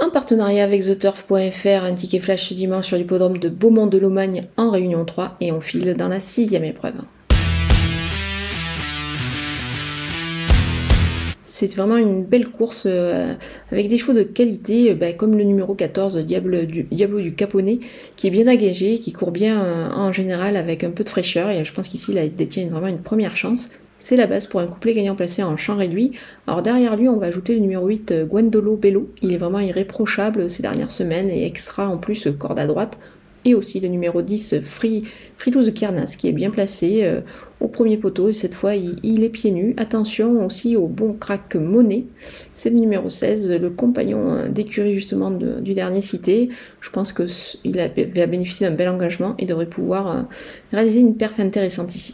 En partenariat avec TheTurf.fr, un ticket flash ce dimanche sur l'hippodrome de Beaumont-de-Lomagne en Réunion 3 et on file dans la sixième épreuve. C'est vraiment une belle course euh, avec des chevaux de qualité, euh, bah, comme le numéro 14, Diablo du, Diablo du Caponnet, qui est bien engagé, qui court bien euh, en général avec un peu de fraîcheur. Et je pense qu'ici, il détient vraiment une première chance. C'est la base pour un couplet gagnant placé en champ réduit. Alors derrière lui, on va ajouter le numéro 8, Gwendolo Bello. Il est vraiment irréprochable ces dernières semaines et extra en plus corde à droite et aussi le numéro 10 Free, Fritouze Kernas qui est bien placé euh, au premier poteau et cette fois il, est pieds nus. Attention aussi au bon crack Monet, c'est le numéro 16, le compagnon euh, d'écurie justement du dernier cité. Je pense qu'il va bénéficier d'un bel engagement et devrait pouvoir euh, réaliser une perf intéressante ici.